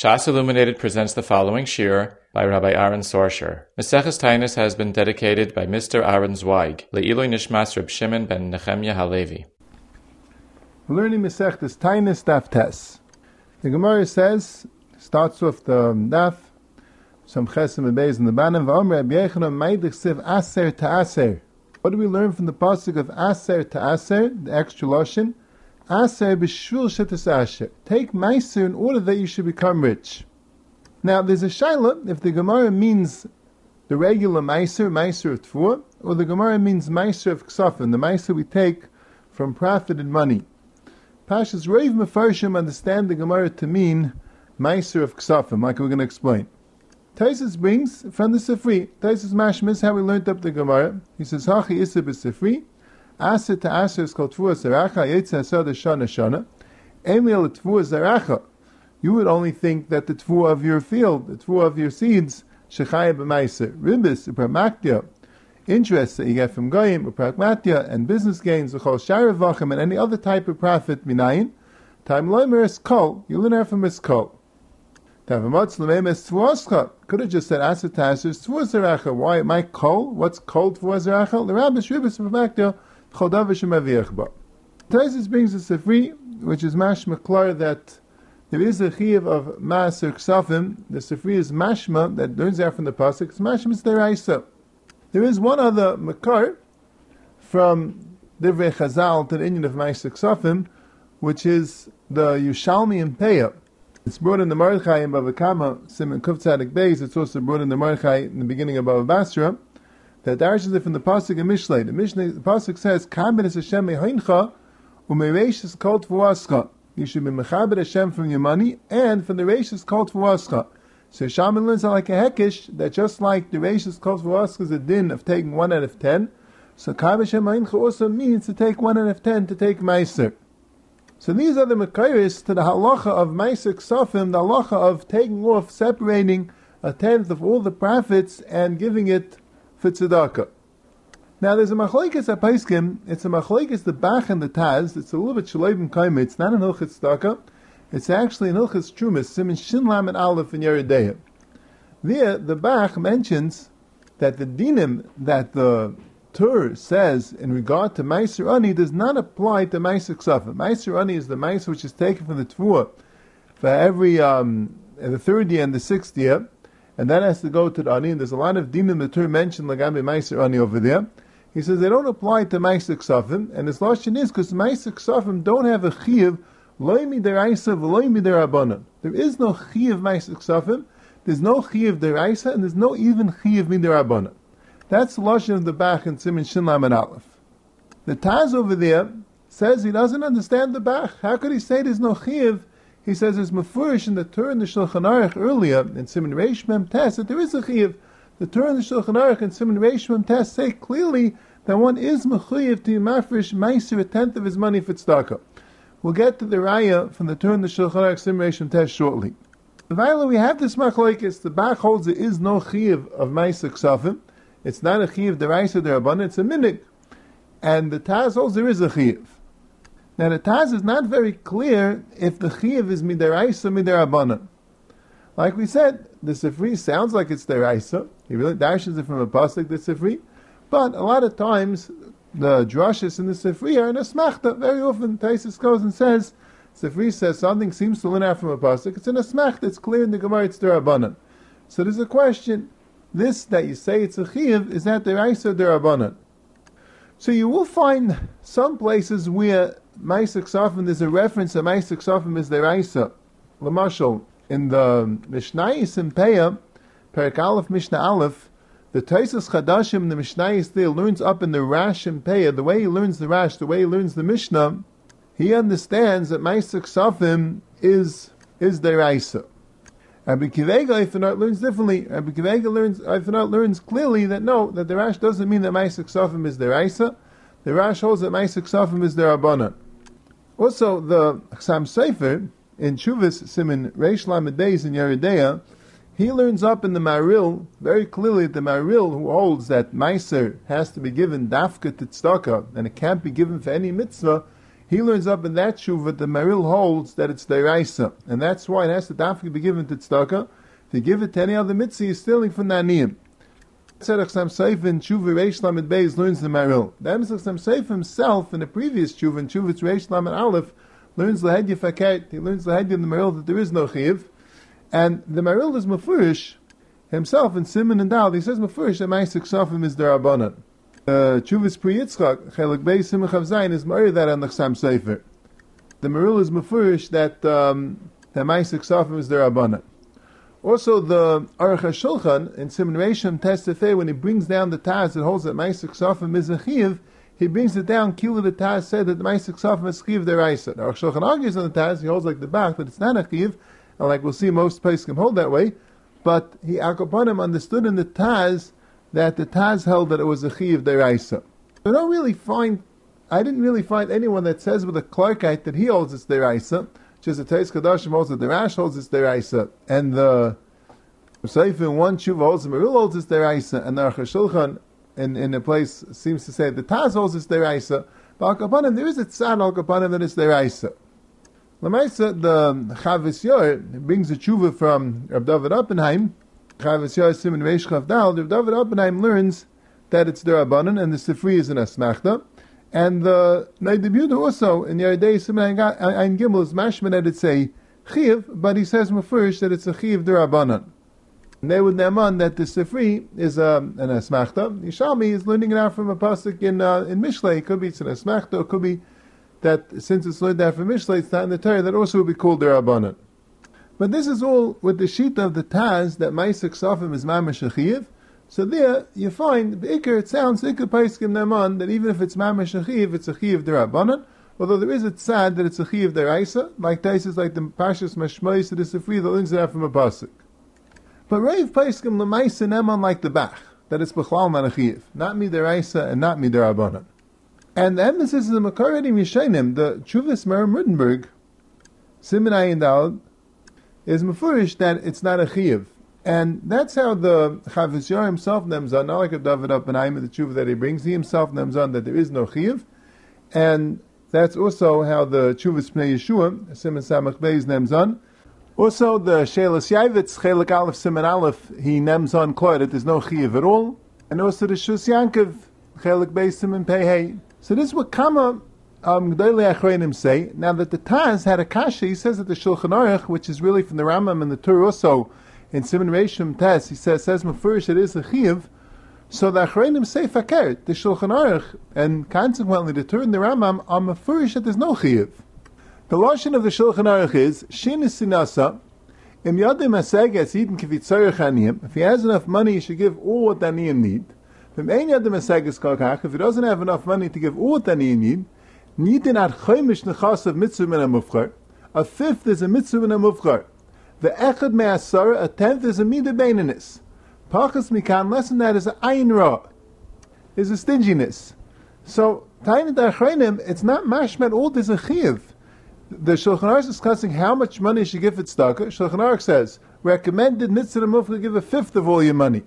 Shas Illuminated presents the following shir by Rabbi Aaron Sorscher. Maseches Taanis has been dedicated by Mr. Aaron Zweig, Le'iloi Nishmas Reb Shimon ben Nechemya Halevi. Learning Masechtas Taanis Daf Tes. The Gemara says, starts with the Daf, some Chesim and Beis in the Banim, V'omer Rabbi Yechanan Meidich Siv Aser Ta'aser. What do we learn from the pasuk of Aser Ta'aser, the extra Lashon? Take meiser in order that you should become rich. Now, there's a shaila if the Gemara means the regular meiser, meiser of tfuah, or the Gemara means meiser of ksafim, the meiser we take from profited money. Pashas Rav Mefarshim understand the Gemara to mean meiser of ksafim, like we're going to explain. Taisus brings from the Sifri. Taisus Mashmis, how we learned up the Gemara. He says, Hachi Issa Aser to Aser is called Tvua Zeracha, Yetza Asad Shana Shana. Emil Tvua Zeracha. You would only think that the Tvua of your field, the Tvua of your seeds, Shechaya B'Maiser, Ribis, Upramaktia, interest that you get from Goyim, Uprakmatya, and business gains, Uchol Sharavachim, and any other type of profit, Minayin, Time Loimer is Kol, you learn from his Kol. Could have just said Aser to Aser is Tvua Zeracha. Why? My Kol? What's Kol Tvua Zeracha? The Rabbi Ribis, Upramaktia, Taisus brings us a free, which is mashma klar that there is a chiv of maaser ksafim. The sefri is mashma that learns out from the pasuk. It's mashma is deraisa. There is one other makar from Divrei Chazal to the Indian of maaser ksafim, which is the Yushalmi and Peah. It's brought in the Mordechai in Bava Kama, Simon Kuf Tzadik Beis. It's also brought in the Mordechai in the beginning of Bava Basra that it from the pasuk in Mishlei. The Mishlei, the pasuk says, "Kamen es Hashem mehoincha umereish is called for You should be mechaber Hashem from your money and from the reish is called for So Shaman learns like a hekish that just like the reish is called for is a din of taking one out of ten. So Kamen Hashem mehoincha also means to take one out of ten to take meiser. So these are the mekayris to the halacha of meiser ksafim, the halacha of taking off, separating a tenth of all the profits and giving it for tzedakah. Now there's a machlekes at Paiskim, it's a machlekes the Bach and the Taz, it's a little bit shaleim kaim, it's not an hilchot tzedakah, it's actually an hilchot trumas, simin shin and aleph in Yeridea. There, the Bach mentions that the dinim that the Tur says in regard to Meiser Ani does not apply to Meiser Ksafim. Meiser Ani is the Meiser which is taken from the Tvua for every, um, the third year and the sixth year, and that has to go to the ani. And there's a lot of dinim the Torah mentioned lagambe meiser ani over there. He says they don't apply to meiser ksafim, and his lashon is because meiser ksafim don't have a chiv loimi deraisa v'loimi derabanan. There is no chiv meiser ksafim. There's no chiv deraisa, and there's no even chiv miderabanan. That's the lashon of the Bach and Simon Shinlam and Aleph. The Taz over there says he doesn't understand the Bach. How could he say there's no chiv he says it's mafurish in the Torah and the Shulchan Aruch earlier in Simon Reish Mem Tes that there is a chiyuv. The Torah and the Shulchan Aruch and Simon Reish Mem Tes say clearly that one is mechuyev to mafresh meiser a tenth of his money for tzedakah. We'll get to the raya from the Torah and the Shulchan Aruch Simon Reish Mem Tes shortly. Finally, we have this machlokes. The Bach holds there is no chiyuv of meiser ksafim. It's not a chiyuv deraisa derabana. It's a minik, and the Taz holds there is a chiyuv. Now the Taz is not very clear if the Chiv is Midaraisa or Midarabana. Like we said, the Sifri sounds like it's Deraisa. He really dashes it from a pasuk, the Sifri. But a lot of times, the drushes in the Sifri are in a smachta. Very often, Taisus goes and says, Sifri says something seems to learn out from a pasuk. It's in a smachta. It's clear in the Gemara. It's derabanan. So there's a question. This that you say it's a chiv is that deraisa or derabanan? So you will find some places where Maisa Ksafim, there's a reference that Maisa Ksafim is the Raisa. Lamashal, in the Mishnayis in Peah, Perak Aleph Mishnah Aleph, the Taisus Chadashim, the Mishnayis there, learns up in the Rash in Peah, the way he learns the Rash, the way he learns the Mishnah, he understands that Maisa Ksafim is, is the Raisa. Rabbi Kivega, if not, learns differently. Rabbi Kivega learns, learns clearly that no, that the Rash doesn't mean that Maisa Ksafim is the Raisa. The Rash holds that Maisa Ksafim is the Rabbanan. Also, the Chasam Sofer in Chuvas Simon Reish Lamed Beis in Yeridea, he learns up in the Maril very clearly the Maril who holds that Meiser has to be given dafka tzedakah and it can't be given for any mitzvah. he learns up in that tshuva the Maril holds that it's deraisa, and that's why it has to dafka be given to tzedakah. You give it to any other mitzvah, you're stealing from Naniyim. Tzedach Sam Seif in Tshuva Reish Lamed Beis learns the Meril. The Sam Seif himself in the previous tshuva in Tshuva Reish Lamed Aleph learns the Hedya Faket. He learns the Hedya in the Meril that there is no chiv, and the Meril is mafurish himself in Simon and Dal. He says mafurish that Ma'asik Sofim is derabanan. Uh, Chuvas Pri Yitzchak, Chelik Beis Simach Zayin is married that on the Sefer. The Meril is mafurish that um, that Ma'asik Sofim is derabanan. Also, the Aruch HaShulchan in Simon Reishim Testefei, when he brings down the Taz that holds that Ma'asik Sofim is a chiv, he brings it down. Kila the Taz said that the Ma'asik Sofim is chiv deraisa. Aruch HaShulchan argues on the Taz. He holds like the back that it's not a chiv, and like we'll see, most places can hold that way. But he Akoponim understood in the Taz that the Taz held that it was a Chiv Deraisa. I don't really find, I didn't really find anyone that says with a Clarkite that he holds it's Deraisa, just the Teis Kadashim holds that the Rash holds it's Deraisa, and the Seif in one Shuv holds the Merul holds it's Deraisa, and the Aruch in, in a place seems to say the Taz holds it's Deraisa, but Al there is a Tzad Al Kapanim that it's Deraisa. Lamaisa, the Chavis Yor brings a tshuva from Rab David Oppenheim, Chavis Yor Simon Reish Chavdal, Rab David Oppenheim learns that it's the Rabbanan and the Sifri is an Asmachta. And the Naidibuda also in the Yerdei Simon Ein Gimel is mashman that it's a Chiv, but he says Mufurish that it's a Chiv the Rabbanan. And they would naman that the Sifri is um, an Asmachta. Yishalmi is learning it out from a pasuk in uh, in Mishlei. It could be it's an Asmachta, it could be that since it's learned out from Mishlei, it's not in the Torah, that also would be called the Rabbanan. But this is all with the sheet of the Taz that Maisik Sofim is Mamash Achiv. So there you find Be'ikr, it sounds Ikr Paiskim Naman that even if it's Mamash Achiv, it's a Chiv the Although there is a tzad that it's a chiv deraisa, like Taisus, like the Pashas Mashmois, that is a free the learns that from a pasuk. But Rav Paiskim Lemaisa Neman like the Bach, that it's Bechlal not a chiv, not mi deraisa and not mi derabanan. And the emphasis is the Makaredi Mishanim, the Chuvas Merim Rittenberg, Simon Ayin is mafurish that it's not a chiyuv. And that's how the Chavis Yor himself names on, not like a David Oppenheim, the tshuva that he brings, he himself names on that there is no chiyuv. And that's also how the Chuvas Pnei Yeshua, Simon Samach Beis, names on. Also, the Shelas Yavitz, Chelik Aleph, Simon Aleph, he names on that there's no chiyuv at all. And also the Shus Yankov, Chelik Beis, Simon Pei so this is what Kama um, Achreinim say. Now that the Taz had a kasha, he says that the Shulchan Aruch, which is really from the Rambam and the Tur also, in Simon Reishim Taz, he says, says Mefurish, it is a Chiv. So the Achreinim say Fakert, the Shulchan Aruch, and consequently the Tur and the Rambam are Mefurish that there's no Chiv. The Lashon of the Shulchan Aruch is, Shin is Sinasa, Im Yadim Aseges Yidin Kivitzarech Aniyim, if he has enough money, he should give all what the Aniyim need. If he doesn't have enough money to give all that he need, Nidin ad choimish nechasav mitzvah min ha A fifth is a mitzvah min ha The echad me'asar, a tenth is a midah beinanis. Pachas mikan, less than that is a ayin ra, is a stinginess. So, Tainit Achreinim, it's not mashmet all, there's a chiv. The Shulchan Aruch is discussing how much money you should give for tzedakah. Shulchan Aruch says, recommended mitzvah mufla give a fifth of all your money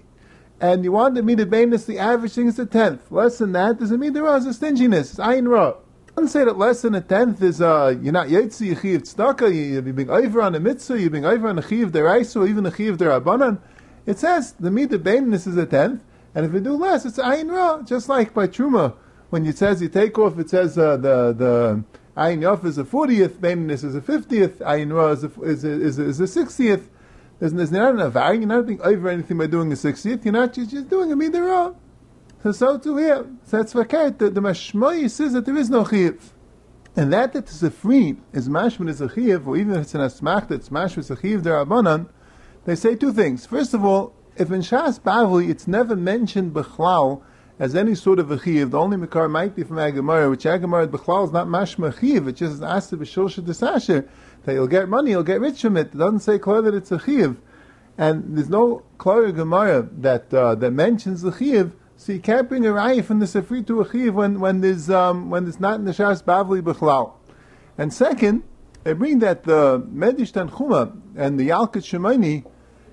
and you want the bainus, the average thing is a tenth. Less than that, a midah ra, it's a stinginess, it's ayin. Don't say that less than a tenth is uh, you're not yetzi yichiv tzedakah, you're being over on a mitzvah, you're being over on a chiv deraisu, or even a chiv derabanan. It says the midah bainus is a tenth, and if you do less, it's ayin ra. Just like by truma, when it says you take off, it says uh, the the ayin yof is a fortieth, bainus is a fiftieth, ayin ra is a, is a, is a, is a sixtieth. There's, there's not an avar, you're not being over anything by doing a 60th, you're not just, just doing a midah So, so so to here, that's vaket, the, the mashmoy says that there is no chiv. And that that is a free is mashman is a chiv, or even if it's an asmach that's mashman is a chiv derabanan, they say two things. First of all, if in Shas Bavli it's never mentioned bechlal as any sort of a chiv, the only makar might be from Agamara, which Agamara bechlal is not mashma chiv, it just is to be desasher that you'll get money, you'll get rich from it. It doesn't say clear that it's a chiv. And there's no clear Gemara that uh, that mentions the chiv, so you can't bring a raya from the Sefri to a chiv when, when there's um, when there's not in the Shas Bavli Bechlal. And second, they bring that the Medish Tanchuma and the Yalkut Shimoni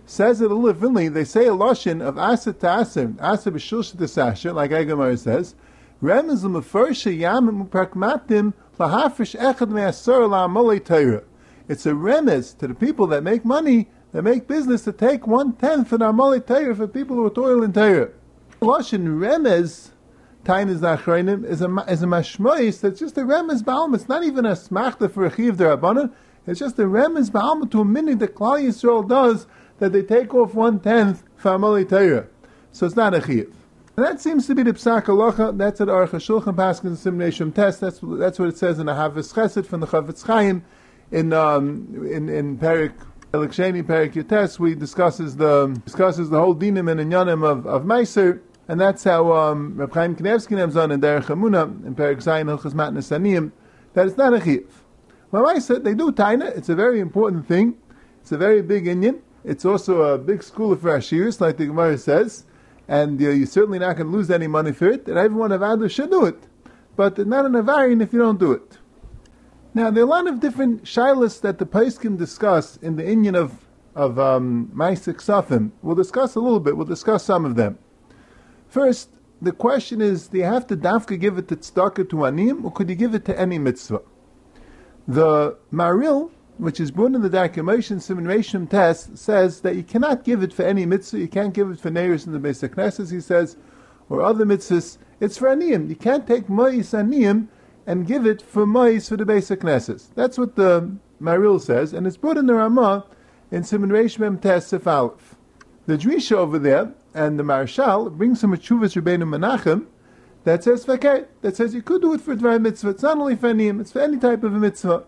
says it a little differently. They say a lashon of asa to asa, asa b'shul sasha, like Agamar says. Remez l'mefer yamim pragmatim Lahafish echad me'asar la'amalei Torah. It's a remez to the people that make money, that make business, to take one tenth of amalei Torah for people who are toil in Torah. Lashon remez, Tainis Nachroinim, is a, is a mashmois that's just a remez ba'alm. It's not even a smachta for a chiv derabbanon. It's just a remez ba'alm to a minute that Klal Yisrael does that they take off one tenth amalei Torah. So it's not a chiv. And that seems to be the psak halacha. That's at Aruch Shulchan Paskin Simulation Test. That's that's what it says in the Havis Chesed from the Chafetz Chaim in um, in in Perik Eliksheni Perik Yates. We discusses the discusses the whole dinim and inyanim of of Meiser. And that's how um, Reb Chaim Kanievsky names on in Derech Hamuna in Perik Zayin Hilchas Matnas that it's not a chiyuv. Said they do taina. It's a very important thing. It's a very big inyan. It's also a big school of Rashiris, like the Gemara says and you're certainly not going to lose any money for it, and everyone of Adler should do it. But not an Avarian if you don't do it. Now, there are a lot of different shilas that the place can discuss in the Indian of, of um, Maisik Safim. We'll discuss a little bit, we'll discuss some of them. First, the question is, do you have to dafka give it to tzedakah to anim, or could you give it to any mitzvah? The Maril which is born in the documentation simulation test, says that you cannot give it for any mitzvah, you can't give it for neighbors in the basic Knesset, he says, or other mitzvahs. It's for aniyim. You can't take ma'is aniyim and give it for ma'is for the basic Knesset. That's what the Maril says, and it's brought in the Ramah in simulation test Sif Aleph. The Drisha over there and the Marshal brings some Chuvas Rebbeinu Menachem that says that says you could do it for dvar mitzvah. It's not only for aniyim, it's for any type of a mitzvah.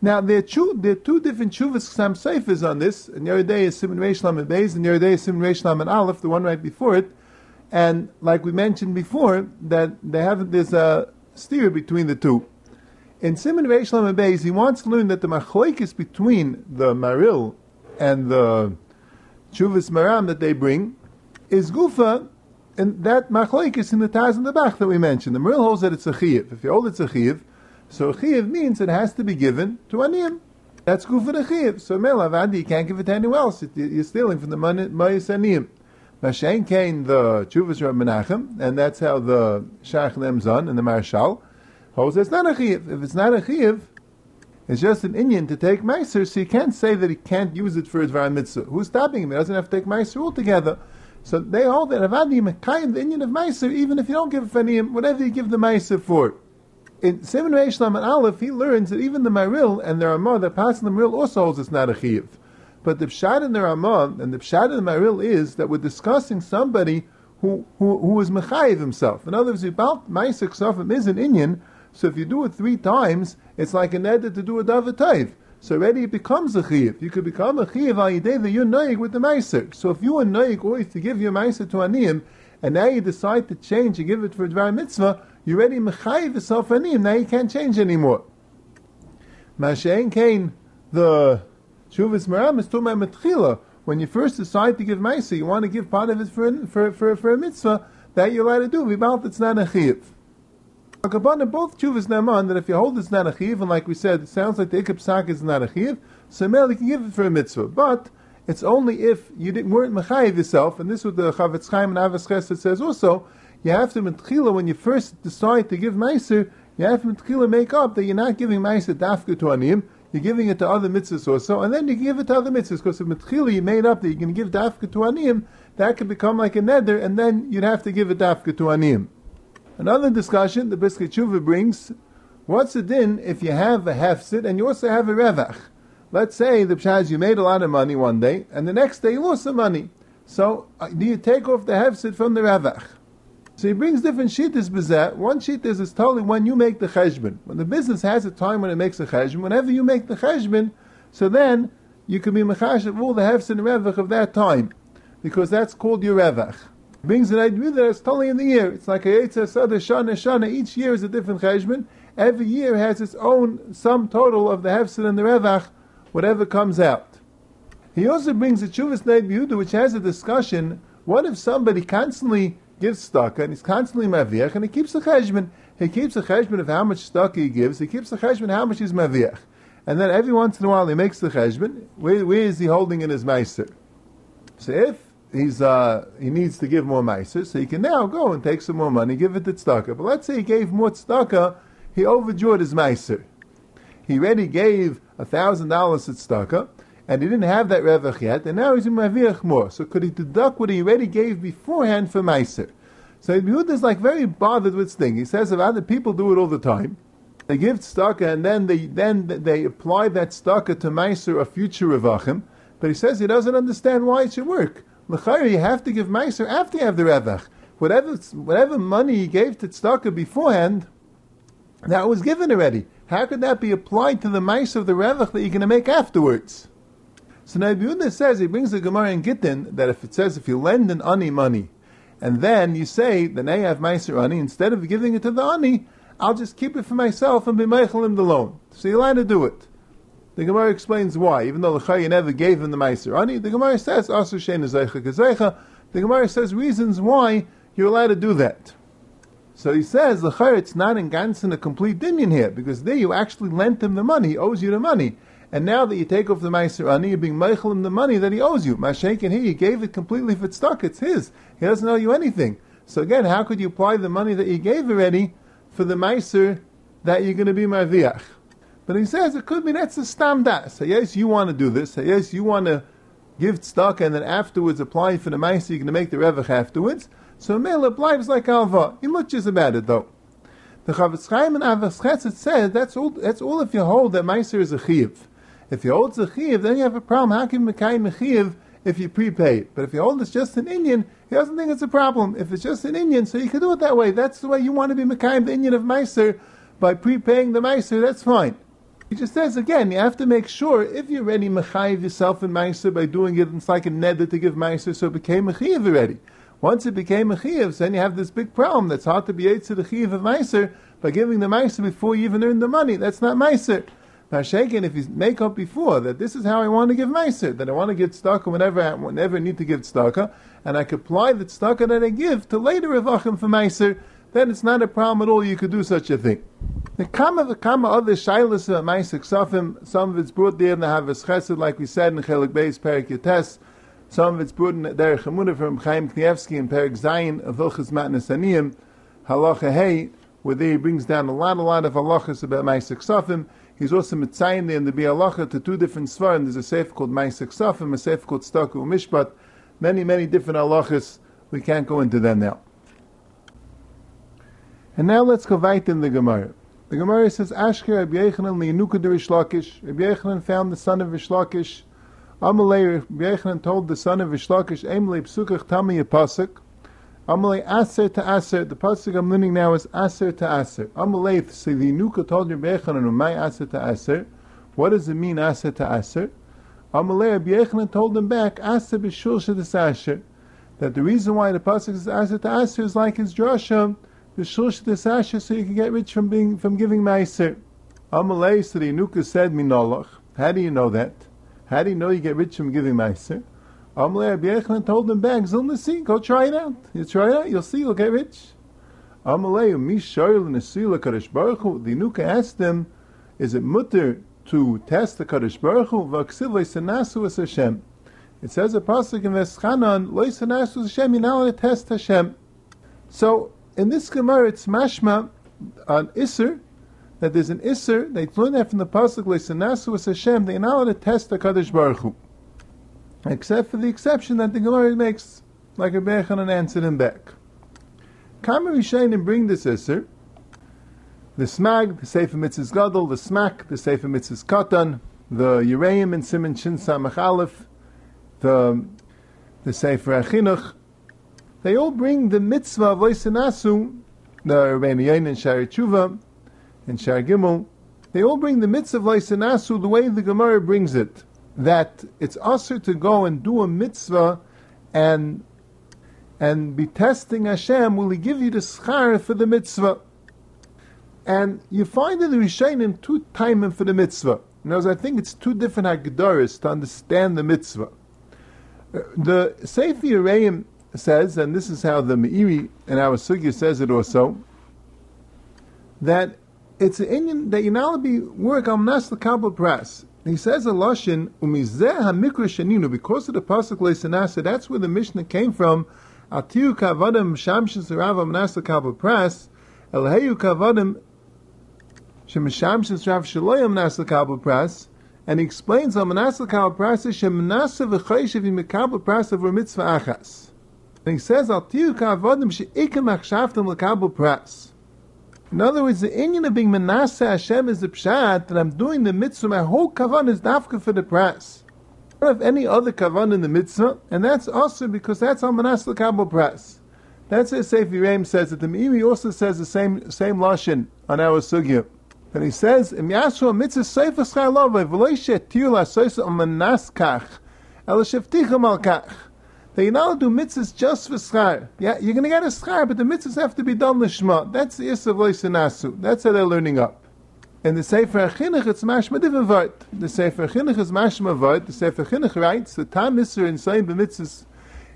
Now there are two, there are two different chuvas Sam Seifers on this. And the other day is Simon Reish and Beis, and the other day is Simon Reish and Aleph, the one right before it. And like we mentioned before, that they have there's a steer between the two. In Simon Reish and Beis, he wants to learn that the machlokes between the Maril and the chuvas Maram that they bring is gufa, and that machlokes in the Taz and the Bach that we mentioned. The Maril holds that it's a chiyuv. If you hold it's a chiyuv, so chiv means it has to be given to aniyim. That's Gufa the chiv. So melavadi, you can't give it to anyone else. You're stealing from the mayis aniyim. Mashen came the Chuvas Rab Menachem, and that's how the Shach Lemzon and the Marshal holds it's not a chiv. If it's not a chiv, it's just an Indian to take meiser, so you can't say that he can't use it for his Dvar Mitzvah. Who's stopping him? He doesn't have to take meiser altogether. So they hold that Avadi Mekayim, the Indian of meiser, even if you don't give for whatever you give the meiser for in Seven Reishlam and Aleph, he learns that even the Maril and the Ramah the Maril also holds it's not a chiv. But the Pshat in the Ramah and the Pshat in the Maril is that we're discussing somebody who, who, who is Mechayiv himself. In other words, about Maisik Sofim is an Inyan, so if you do it three times, it's like an edit to do a Davatayv. So already it becomes a chiv. You could become a chiv that you're noig with the meiser. So if you are noig always to give your meiser to aniyim, and now you decide to change and give it for a dvar mitzvah, you already mechayiv yourself anim. Now you can't change anymore. Mashain Kain, the Shuvas Maram is about metchila. When you first decide to give ma'isa, you want to give part of it for for for, for a mitzvah that you're allowed to do. We Without it's not a chiv. Akabana both chuvas naman that if you hold it's not and like we said, it sounds like the ikab sak is not a. So Mel you can give it for a mitzvah, but it's only if you didn't, weren't mechayiv yourself, and this is what the Chafetz Chaim and Avos Chesed says also you have to mitchila when you first decide to give meiser, you have to mitchila make up that you're not giving meiser dafka to anim, you're giving it to other mitzvahs also, and then you give it to other mitzvahs because if mitchila you made up that going to give dafka to anim, that could become like a neder, and then you'd have to give it dafka to anim. Another discussion the Tshuva brings: What's the din if you have a hefsid and you also have a revach? Let's say the pshaz you made a lot of money one day, and the next day you lost some money. So uh, do you take off the hefsid from the revach? So he brings different shittas bezeh. One sheet is totally when you make the cheshbon. When the business has a time when it makes a cheshbon, whenever you make the cheshbon, so then you can be mechash of all the hefs and revach of that time, because that's called your revach. Brings an idea that it's totally in the year. It's like a Yitzhak Sada Shana Shana. Each year is a different cheshbon. Every year has its own sum total of the hefs and the revach, whatever comes out. He also brings a Chuvas Neid Yehuda, which has a discussion. What if somebody constantly gives tzedakah, and he's constantly maviach, and he keeps the cheshbon. He keeps the cheshbon of how much tzedakah he gives. He keeps the cheshbon how much he's maviach, and then every once in a while he makes the cheshbon. Where, where is he holding in his meiser? So if he's uh, he needs to give more meiser, so he can now go and take some more money, give it to tzedakah. But let's say he gave more tzedakah he overdrew his meiser. He already gave thousand dollars at tzedakah, and he didn't have that revach yet, and now he's in maviach more. So could he deduct what he already gave beforehand for meiser? So Yehuda is like very bothered with this thing. He says if other people do it all the time, they give tzedakah and then they then they apply that tzedakah to meiser a future revachim. But he says he doesn't understand why it should work. L'chayr, you have to give meiser after you have the revach. Whatever whatever money he gave to tzedakah beforehand, that was given already. How could that be applied to the meiser of the revach that you're going to make afterwards? So Nebuchadnezzar says he brings the Gemara in Gittin that if it says if you lend an ani money and then you say, the nay have meiser ani, instead of giving it to the ani, I'll just keep it for myself and be meichelim the loan. So you're allowed to do it. The Gemara explains why, even though the Chayyim never gave him the meiser ani, the Gemara says, Asu shein The Gemara says reasons why you're allowed to do that. So he says, the it's not in Gansen a complete dimion here, because there you actually lent him the money, he owes you the money. And now that you take off the Meiser Ani, you're being Meichelim the money that he owes you. Mashenkin here, you gave it completely for stuck, it's his. He doesn't owe you anything. So again, how could you apply the money that you gave already for the Meiser that you're going to be Marviach? But he says it could be that's a stam das. So yes, you want to do this. So yes, you want to give stock and then afterwards apply for the Meiser, you're going to make the Revach afterwards. So Mela applies like Alva. He muches about it though. The Chofetz Chaim and Avos Chesed says that's all. That's all if you hold that Meiser is a chiyuv. If you hold it's a chiv, then you have a problem. How can you Mekayim if you prepay But if you hold it's just an Indian, he doesn't think it's a problem. If it's just an Indian, so you can do it that way. That's the way you want to be Mekayim the Indian of Meiser by prepaying the Meiser, that's fine. He just says again, you have to make sure if you're ready Mechayiv yourself in Meiser by doing it, it's like a nether to give Meiser, so it became a Chiv already. Once it became a Chiv, then you have this big problem that's hard to be able to the Chiv of Meiser by giving the Meiser before you even earn the money. That's not Meiser. Shaken, if you make up before that this is how I want to give Meiser, that I want to give tzedakah whenever I, whenever I need to give tzedakah, and I can apply the tzedakah that I give to later Revachim for Meiser, then it's not a problem at all. You could do such a thing. The kama the kama other shailas of Meiser Ksafim, some of it's brought there in the Havas Chesed, like we said in Chelik Beis Perik Yates, some of it's brought in Derech Hamunah from Chaim Kanievsky in Perik Zayin of Vilchas Matnas Aniyim, Halacha Hey, where there he brings down a lot, a lot of halachas about Meiser Ksafim, He's also mitzayin in the Bialacha to two different svarim. There's a sefer called Ma'asek Safim, a sefer called Staku Mishpat. Many, many different halachas. We can't go into them now. And now let's go right in the Gemara. The Gemara says, Ashker Rabbi Yechanan li'nuka de Reish Lakish. Rabbi Yechanan found the son of Reish Lakish. Amalei Rabbi Yechanan told the son of Reish Lakish, Eim le'psukach tami pasuk. Amalei aser to aser. The pasuk I'm learning now is aser to aser. Amalei say the nuka told Rabbi Yechanan, my aser to aser. What does it mean aser to aser? Amalei Rabbi Yechanan told them back aser b'shul aser. That the reason why the pasuk is aser to aser is like his drasha b'shul shedes aser, so you can get rich from being from giving meiser. Amalei so the nuka said minoloch. How do you know that? How do you know you get rich from giving meiser? Amalei Rabbi told them back, Zil go try it out. You try it out, you'll see, you'll get rich. Amalei Mi Shoyl Nesila Kadosh Baruch Hu. The Nuka asked them, is it mutter to test the Kadosh Baruch Hu? V'aksiv le'senasu es Hashem. It says a pasuk in Veschanan, le'senasu es Hashem, you're not allowed to test Hashem. So, in this Gemara, it's mashma, on Isser, that there's an Isser, they learn that from the pasuk, le'senasu es Hashem, they're not allowed to test the Kadosh Baruch Hu except for the exception that the Gemara makes, like a Bechan and answered him back. Kamer Rishayim bring this Isser, the Smag, the Sefer Mitzvahs Gadol, the Smak, the Sefer Mitzvahs Katan, the Yereim and Simon Shin Samach Aleph, the, the Sefer Achinuch, they all bring the mitzvah of Loisanasu, the Rebbeinu Yain and Shari Tshuva, and Shari Gimel, they all bring the mitzvah of Loisanasu the way the Gemara brings it that it's usher to go and do a mitzvah and and be testing Hashem, will He give you the schar for the mitzvah? And you find in the Rishonim two timing for the mitzvah. In I think it's two different hagdaris to understand the mitzvah. Uh, the Sefer Yereim says, and this is how the Meiri and our Sugya says it also, that it's an Indian that you now be work on Nasla Kabbalah press. He says a lashon umizeh hamikra sheninu because of the pasuk leisanasa. That's where the Mishnah came from. Atiu kavadim shamshin saravam nasa kabel press elheyu kavadim Shemeshamshis Rav Shaloyam Manas Kabel Pras, and he explains on Manas Kabel Pras is Shemanasa v'chayshiv imekabel Pras over mitzvah achas. And he says, Pras. In other words, the Indian of being Manasseh Hashem is the pshat that I'm doing the mitzvah. My whole kavan is dafka for the press. I don't have any other kavan in the mitzvah, and that's also because that's on Manasseh Kabul press. That's what Sefer Reim says. That the Meiri also says the same same lashon on our sugya. And he says, "Im yashu mitzvah sefer schar lovay v'loy shetir la soisa manaskach el shefticha malkach." You're not do mitzvahs just for schar. Yeah, you're going to get a schar, but the mitzvahs have to be done lishma. That's the issa of loisanasu. That's how they're learning up. In the Sefer Chinuch, it's mashma different vart. The Sefer Chinuch is mashma vart. The Sefer Chinuch writes, the time Mr. in saying b'mitzvahs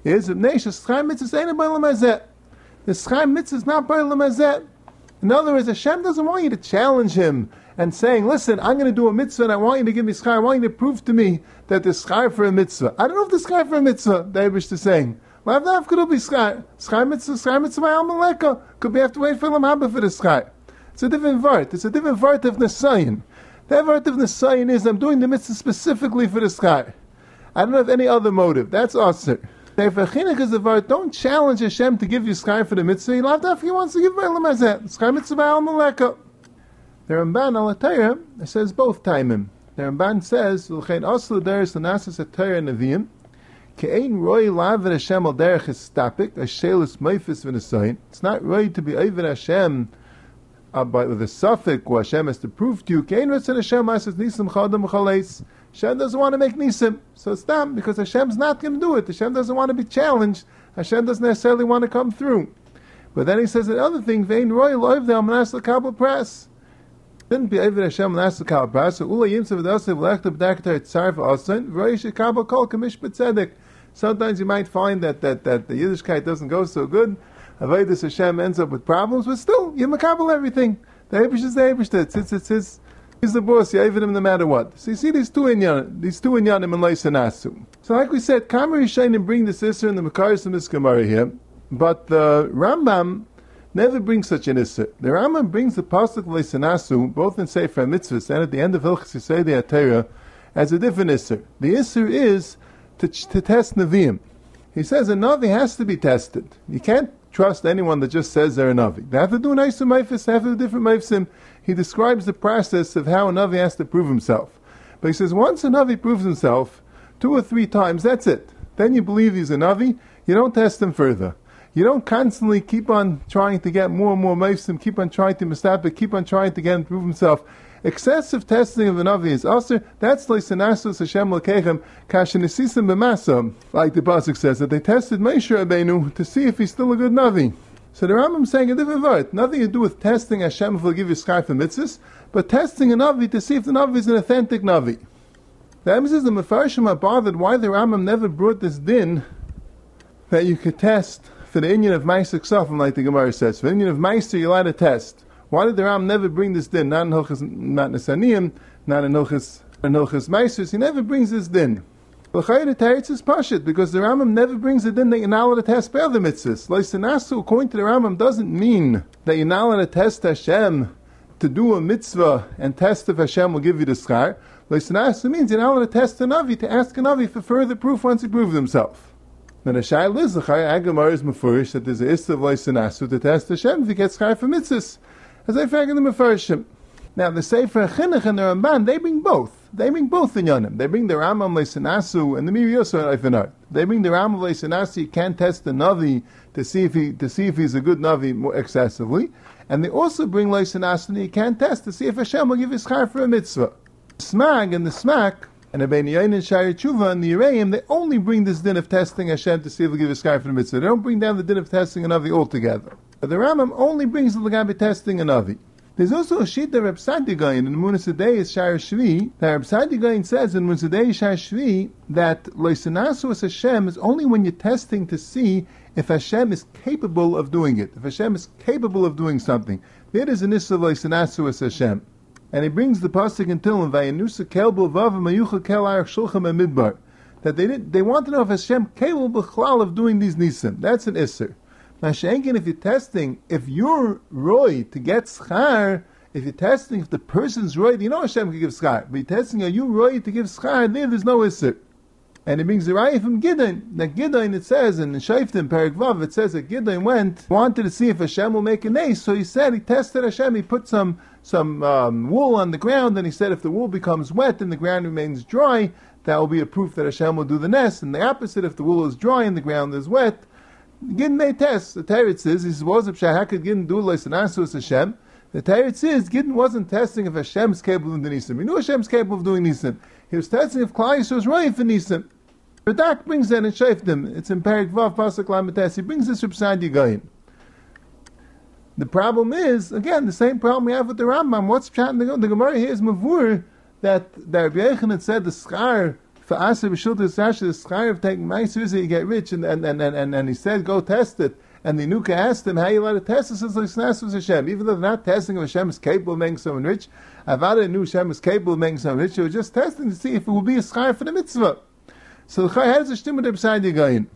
is, Ibnesh, schar mitzvahs ain't by lamazet. The schar mitzvahs is not lamazet. In other words, Hashem doesn't want you to challenge him and saying, listen, I'm going to do a mitzvah and I want you to give me schar. I want you to prove to me that there's schar for a mitzvah. I don't know if there's schar for a mitzvah, the Abish is saying. Lav daf could be schar. Schar mitzvah, schar mitzvah by Amaleka. Could be have to wait for the Lamaba for the schar. It's a different vart. It's a different vart of Nesayin. That vart of Nesayin is I'm doing the mitzvah specifically for the schar. I don't have any other motive. That's aser. Sefer Chinuch is a vart. Don't challenge Hashem to give you schar for the mitzvah. Daf he wants to give by Lamazet. Schar mitzvah by Amaleka. The Ramban al says both timim. The Ramban says, "L'chein aslu deris l'nasas atayah neviim, ke'ein roi lavid Hashem al derech estapik, a shelis meifis v'nesayin. It's not right to be over Hashem uh, but with a suffix, where Hashem has to prove to you, ke'ein retzin Hashem asas nisim chadam chaleis. Hashem doesn't want to make nisim, so it's them because Hashem's not going to do it. Hashem doesn't want to be challenged. Hashem doesn't necessarily want to come through. But then he says another thing, vein roi loiv the almanas l'kabel press didn't be Eved Hashem last kal bas ula yimsa v'dasa v'lechta b'dakta tzar v'asen v'reish kabel kol kamish b'tzedek. Sometimes you might find that, that, that the Yiddishkeit doesn't go so good. Avedis Hashem ends up with problems, but still, you makabel everything. The Abish is the Abish. It's, it's, it's he's the boss. You even him no matter what. So you see these two inyan, these two inyanim in Leisanasu. So like we said, Kamar Yishayim bring the sister and the Makaris and Gemara here, but the Rambam never brings such an issur. The Rambam brings the pasuk leisanasu both in Sefer Mitzvahs and at the end of Hilchas Yisrael Atera as a different issur. The issur is to, to test Nevi'im. He says a Navi has to be tested. You can't trust anyone that just says they're a Navi. They have to do an Isu Maifis, they have to do different Maifsim. He describes the process of how a Navi has to prove himself. But he says once a Navi proves himself, two or three times, that's it. Then you believe he's a Navi, you don't test him further. You don't constantly keep on trying to get more and more Meisim, keep on trying to Mustapa, keep on trying to get him to prove himself. Excessive testing of an Navi is also, that's like Sanasus Hashem Lekechem, Kashanisisim B'masam, like the Pasuk says, that they tested Moshe Rabbeinu to see if he's still a good Navi. So the Rambam saying a different word. Nothing to do with testing Hashem if he'll give you sky for mitzvahs, but testing a Navi to see if the Navi is an authentic Navi. The emphasis the Mefarshim are bothered why the Rambam never brought this din that you could test for the Indian of Meister Ksafim, like the Gemara says. For the Indian of Meister, you're allowed to test. Why did the Ram never bring this din? Not in Hilchas Matnasaniyim, not in Hilchas, in Hilchas Meisters. He never brings this din. L'chayr teretz is pashit because the Rambam never brings the din that you're not allowed to test by other mitzvahs. Leisanasu, according to the Rambam, doesn't mean that you're not allowed to test Hashem to do a mitzvah and test if Hashem will give you the schar. Leisanasu means you're not allowed to test a navi to ask a navi for further proof once he proves himself. Then a shaila is the chay agamar is mefurish that there's a issa of loisanasu to test Hashem if he gets chay for mitzvahs. As I found in the mefarshim. Now the Sefer Chinuch and the Ramban they bring both. They bring both the Yonim. They bring the Rambam Leisanasu and the Mir Yosef They bring the Rambam Leisanasu. You can't test the Navi to see if he to see if he's a good Navi more excessively. And they also bring Leisanasu you can't test to see if Hashem will give his chai for a mitzvah. Smag and the smack and the Ben Yain and Shari Tshuva and the Yereim, they only bring this din of testing Hashem to see if he'll give a sky for the mitzvah. They don't bring down the din of testing a Navi altogether. But the Rambam only brings the Lagabi testing a Navi. There's also a sheet that Reb Sadigayin in the Munasadei is Shar Shvi, that Reb Sadigayin says in Munasadei Shar Shvi that Loisanasu as Hashem is only when you're testing to see if Hashem is capable of doing it, if Hashem is capable of doing something. There is an of Loisanasu as Hashem. And he brings the pasuk in Tillim, "Vayanusa kelbu vav mayucha kel arach shulchem midbar." That they did, they want to know if Hashem capable b'chlal of doing these nisim. That's an isser. Now, Shenkin, if you're testing, if you're roy to get schar, if you're testing if the person's right, you know Hashem can give schar. But you're testing, are you right to give schar? There, there's no isser. And it brings the raya from Gideon. That Gideon, it says, in Shaiftim, Perik Vav, it says that Gideon went, wanted to see if Hashem will make an ace. So he said, he tested Hashem, he put some, some um, wool on the ground, and he said if the wool becomes wet and the ground remains dry, that will be a proof that Hashem will do the nest. And the opposite, if the wool is dry and the ground is wet, Gideon may test. The Teretz says, he says, how could Gideon do Lois and Asus Hashem? The Teretz says, Gideon wasn't testing if Hashem is capable of doing Nisim. He knew Hashem is capable of doing Nisim. He was testing if Klai was right for Nisim. Radak brings that in Shaftim. It's in Perik Vav Pasuk Lamites. He brings this from Sadi Yigayin. The problem is, again, the same problem we have with the Rambam. What's chatting the, go? the Gemara here is Mavur that that Rabbi Yechon said the schar for Aser B'Shulta Sash, the schar of taking Meiser is that you get rich, and and, and, and, and he said, go test it. And the Nuka asked him, how you allowed to test it? Says, like, Snas Hashem. Even though they're not testing if Hashem is capable of making someone rich, Avada knew Hashem is capable of making someone rich. They were just testing to see if it would be a schar for the mitzvah. So the how does the stimme der Pseide gehen?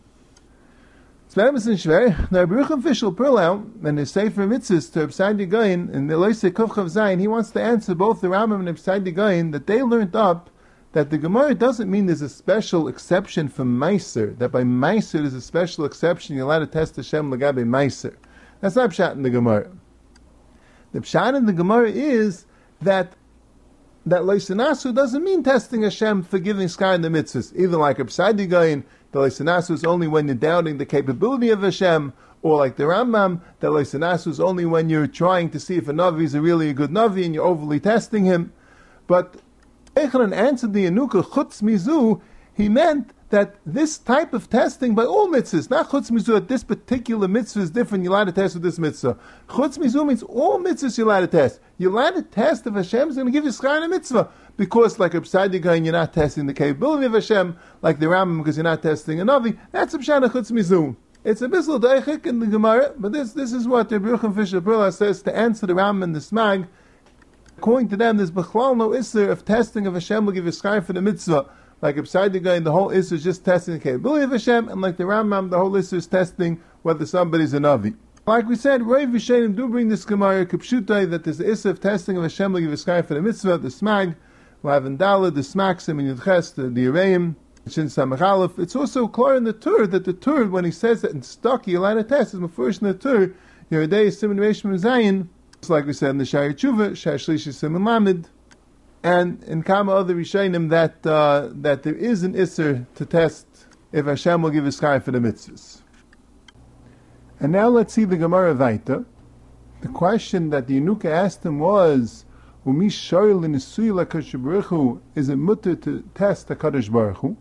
Es wäre ein bisschen schwer. Der Bruch Fischl Perla, they say for mitzvahs to Pseide gehen, in the Loise Kufchav Zayin, he wants to answer both the Rambam and Pseide gehen, that they learned up that the Gemara doesn't mean there's a special exception for Meiser, that by Meiser there's a special exception, you're allowed to test Hashem Lagabe Meiser. That's not Pshat in the Gemara. The Pshat in the Gemara is that that Leisanasu doesn't mean testing Hashem for giving sky in the mitzvahs. Even like a Psadi Gain, the Leisanasu is only when you're doubting the capability of Hashem, or like the Rambam, that Leisanasu is only when you're trying to see if a Navi is a really a good Navi and you're overly testing him. But Echanan answered the Anuka Chutz Mizu, he meant that this type of testing by all mitzvahs, not chutz mizu at this particular mitzvah is different, you're allowed to test with this mitzvah. Chutz mizu means all mitzvahs you're allowed to test. You're allowed to test if Hashem is going to give you schar in a mitzvah. Because like a Psadiga, you're not testing the capability of Hashem, like the Rambam, because you're not testing a Navi. That's a Pshana chutz mizu. It's a bissel daichik in the Gemara, but this, this is what the Bruchim Fisher Perla says to answer the Rambam and the Smag. According to them, there's Bechlal no Isser of testing of Hashem will give you schar for the mitzvah. Like beside the whole issue is just testing the capability of Hashem, and like the Rambam, the whole issue is testing whether somebody's a Navi. Like we said, Rav Vishanim do bring this Gemara Kipshutai that there's the issue of testing of Hashem like sky for the mitzvah, the smag, Lavandala, the smaksim, and Yudches, the, the Areim, Shin Samachalif. It's also clear in the Tur that the Tur, when he says that in Stucky, a line of test is first in the Tur, Yeridei Simon Reshim Zayin, it's like we said in the Shari Tshuva, Shar Shlishi Simon Lamed, and in Kama other Rishayim that uh, that there is an Isser to test if Hashem will give a sky for the mitzvahs. And now let's see the Gemara Vaita. The question that the Yenuka asked him was, is it mutter to test the Kadosh Baruch Hu?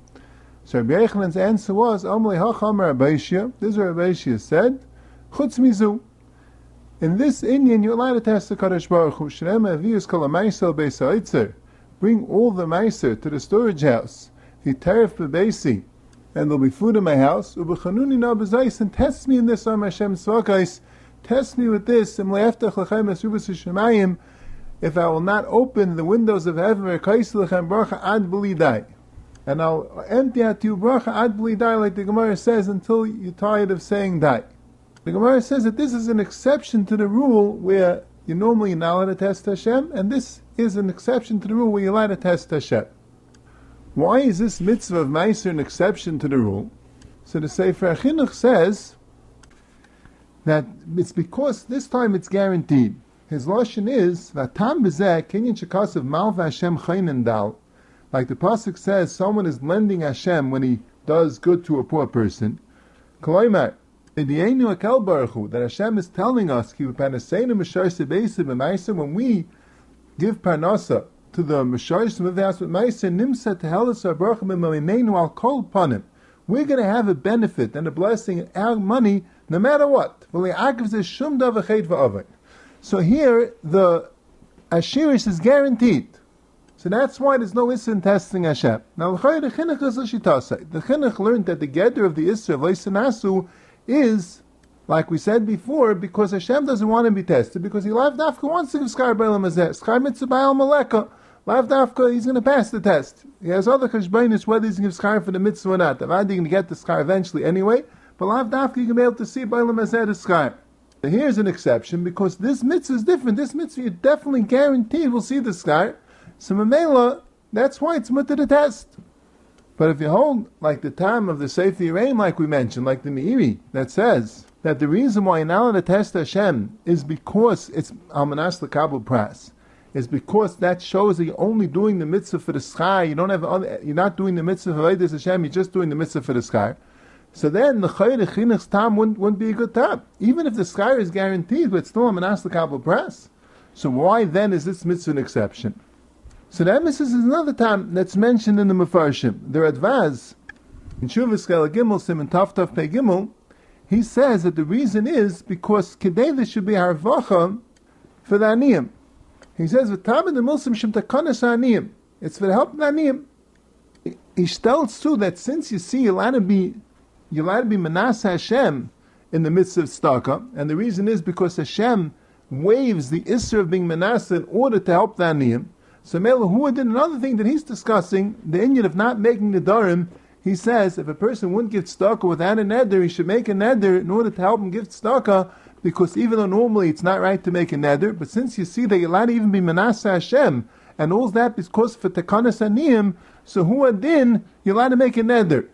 So Rabbi Yechanan's answer was, Amalei Hacham Rabbeishia, this is what Rabbeishia said, Chutz Mizu, in this Indian, you're allowed to test the Kadosh Baruch Hu. Shrem Avius Kol Amaisel Beisaitzer. Bring all the Meiser to the storage house. V'teref Bebesi. And there'll be food in my house. Ubechanuni na bezais. And test me in this, on my Hashem Svakais. Test me with this. And left if I will not open the windows of heaven, and I'll empty out to you bracha ad blidai, like the Gemara says, until you're tired of saying die. The Gemara says that this is an exception to the rule where you normally not allowed to test Hashem, and this is an exception to the rule where you're allowed to test Hashem. Why is this mitzvah of Meiser an exception to the rule? So the Sefer Chinuch says that it's because this time it's guaranteed. His lashon is vatam bezeh kinyan shekasav mal Hashem chaynin dal. Like the pasuk says, someone is lending Hashem when he does good to a poor person. Koloimer, that Hashem is telling us when we give parnasa to the Mishaysim of the Maisa Nimsa to Helis Abrachim al Kol Panim. We're going to have a benefit and a blessing our money no matter what. So here the Ashiris is guaranteed. So that's why there's no Issa in testing Hashem. Now The Chinuch learned that the gather of the Issa of Leisanasu is, like we said before, because Hashem doesn't want to be tested, because he Lav Dafka wants to give Skar Bailam Azeh. Skar Mitzvah Maleka. Dafka, he's going to pass the test. He has other Cheshbainis whether he's going to give Skar for the Mitzvah or not. Avad, you're going to get the Skar eventually anyway, but Lav Dafka, going to be able to see Bailam Azeh the Skar. Here's an exception because this mitzvah is different. This mitzvah you definitely guaranteed will see the sky. So Mamela, that's why it's mutter the test. But if you hold like the time of the safety Rain, like we mentioned, like the Meiri, that says that the reason why allowed to test Hashem is because it's Almanas Kabul Pras, is because that shows that you're only doing the mitzvah for the sky. You don't have other, you're not doing the mitzvah for Vedas Hashem. You're just doing the mitzvah for the sky. So then the Chayre Chinuch's time wouldn't, wouldn't be a good time. Even if the sky is guaranteed, but still Almanas Kabul Pras. So why then is this mitzvah an exception? So emphasis is another time that's mentioned in the Mefarshim. The Radvaz, in Shuvas Gimel Sim and Taftaf Pe Gimel, he says that the reason is because there should be Harvacha for the Aniyim. He says, V'tamid the Muslim Shem Takanas Aniyim. It's for the help of the Aniyim. He tells too that since you see to be to be Manas Hashem in the midst of Staka, and the reason is because Hashem waives the Isser of being Manasseh in order to help the Aniyim. So Mela Hua did another thing that he's discussing, the Indian of not making the Darim. He says if a person wouldn't give tzedakah without a neder, he should make a neder in order to help him give tzedakah, because even though normally it's not right to make a neder, but since you see that you're allowed to even be Manasseh Hashem, and all that is because for Tekanas Aniyim, so Hua din, you're allowed to make a neder.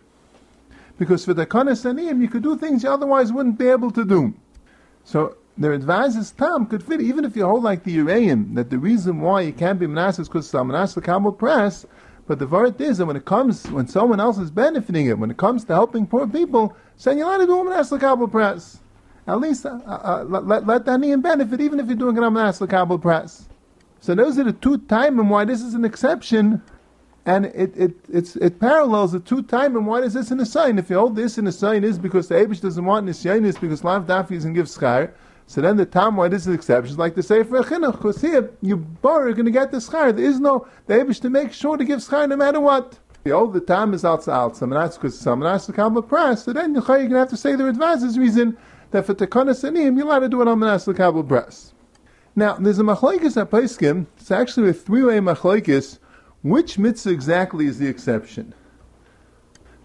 Because for Tekanas Aniyim, you could do things you otherwise wouldn't be able to do. So their advisors Tam could fit, even if you hold like the Uraim, that the reason why you can't be Manasseh is because Manasseh Kabul press, but the word is that when it comes, when someone else is benefiting it, when it comes to helping poor people, saying you're not to do Manasseh Kabul press. At least uh, uh, let, let the Aniyim benefit, even if you're doing it on Manasseh Kabul press. So those are the two time and why this is an exception, and it it it parallels the two time and why is this in a sign? If you hold this in a sign is because the Abish doesn't want Nisyanis is because Lav Dafi doesn't give schar. So then the this is exception is like the Sefer Chinuch, because here, you bar, you're going to get the schar. There is no, the Abish to make sure to give schar no matter what. The old the time is out. Someone asks because come a price. So then you're going to have to say the advisor's reason that for Tekonis Anim, you're allowed to do it on Manas Kabul press. Now, there's a machlokes at Paiskim. It's actually a three-way machlokes. Which mitzvah exactly is the exception?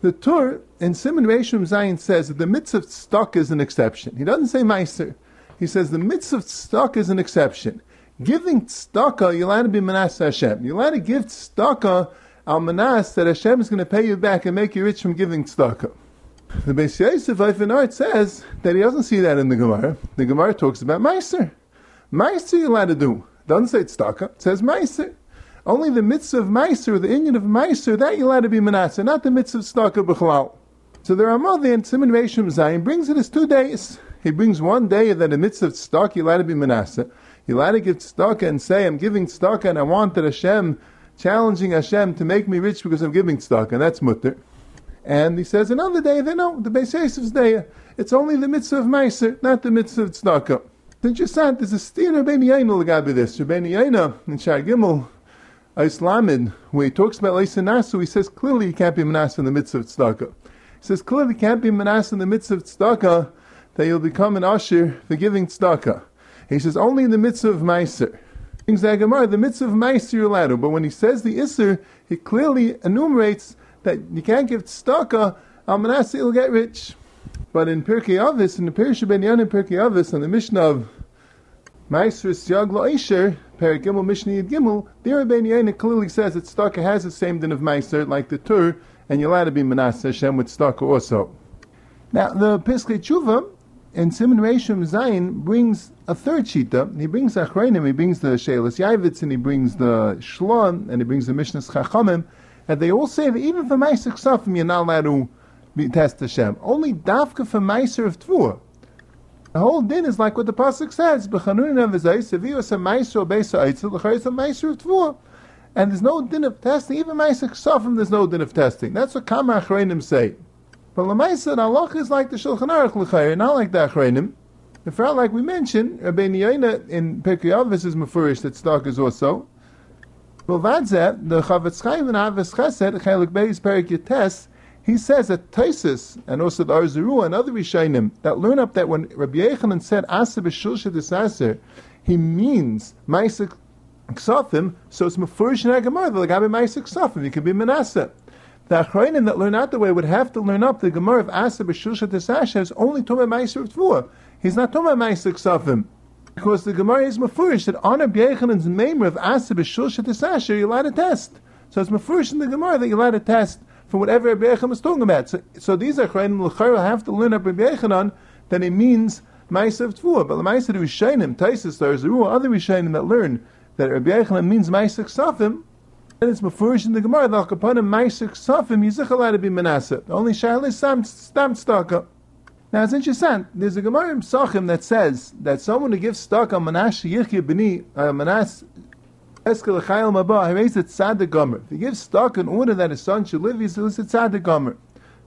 The Tur in Simon Reishim Zayin says that the mitzvah stock is an exception. He doesn't say Meiser. He says the mitzvah of tzedakah is an exception. Giving tzedakah, you're allowed to be manas Hashem. You're allowed to give tzedakah al manas that Hashem is going to pay you back and make you rich from giving tzedakah. The Beis Yosef Eifen says that he doesn't see that in the Gemara. The Gemara talks about Meiser. Meiser you're allowed to do. Doesn't say tzedakah. It says Meiser. Only the mitzvah of Meiser, the Indian of Meiser, that you're allowed to be Manasseh, not the mitzvah of tzedakah b'chalal. So the Ramah in Simon Reishim Zayin brings it as two days. He brings one day that in the midst of tzedakah, you're allowed to be Manasseh. You're allowed to give tzedakah and say, I'm giving tzedakah and I want that Hashem, challenging Hashem to make me rich because I'm giving tzedakah. And that's mutter. And he says another day, they know, the Beis Yosef's day, it's only the mitzvah of Meiser, not the mitzvah of tzedakah. It's interesting, there's a steer Rabbeinu Yaina legabe this. Rabbeinu Yaina in Shar Gimel, Islamid, where he talks about Leisa Nasu, he says clearly you can't be Manasseh in the midst of tzedakah. He says clearly you can't be Manasseh in the midst of tzedakah that you'll become an usher for giving tzedakah. He says only in the mitzvah of Meiser. In Zagamar, the mitzvah of Meiser you're allowed to, but when he says the Isser, he clearly enumerates that you can't give tzedakah, al Manasseh will get rich. But in Pirkei Avos, in the Pirish Ben Yan in Pirkei Avos, on the Mishnah of Meiser Syag Lo'isher, Perik Gimel Mishnah Yid Gimel, there Ben Yan clearly says that tzedakah has the same din of Meiser, like the Tur, and you're allowed to be Manasseh Hashem with tzedakah also. Now, the Piskei Tshuva, and Simon Reishim Zayin brings a third shita. He brings Achreinim, he brings the Shelas Yavitz, and he brings the Shlon, and he brings the Mishnah Chachamim, and they all say that even for Meiser Ksafim, you're not allowed to be test Hashem. Only Dafka for Meiser of Tvua. The whole din is like what the pasuk says: "B'chanunin avizayis aviyos a meiser beisa eitzel l'chayis a of tvua." And there's no din of testing. Even meiser ksafim, there's no din of testing. That's what Kama Achreinim say. But Lamaisa, Allah is like the Shulchan Aruch L'chayr, not like the Achreinim. In fact, like we mentioned, Rabbeinu Yaina in Pirkei Avos is Mefurish that stock is also. Well, that's that. The Chafetz Chaim in Ahavas Chesed, Chelik Beis Perik Yates, he says that Taisus and also the Or Zarua and other Rishonim that learn up that when Rabbi Yechanan said Asa b'shulsha desaser, he means Maisik Ksafim, so it's Mefurish in Agamar, the Lagabe Maisik Ksafim, it could be Manasseh. The Achrayim that learn out the way would have to learn up the Gemara of Asa B'Shusha Tesasha is only Tumah Meiser of Tvua. he's not about Maisa Ksafim. Because the Gemara is mafurish that on a Yechanan's member of Asa b'shul shetisasher, you're allowed to test. So it's mafurish in the Gemara that you're allowed to test for whatever Rabbi is talking about. So, so these Chayim L'chayr have to learn up Rabbi Yechanan that it means of Tvua. But the Maisa of Rishonim, Taisis, there's a rule, other Rishonim that learn that Rabbi Yechanan means Maisa Ksafim, and it's mafurish in the Gemara that upon a Maisa Ksafim, Yizich allowed to be Manasseh. Only Shaila Sam Stam Staka. Now it's interesting. There's a Gemara in Psachim that says that someone who gives on Manash Yichya B'ni uh, Manas Eskel Chayil Mabah, he makes it Tzaddik Gomer. If he gives stock in order that his son should live, he's a Tzaddik Gomer.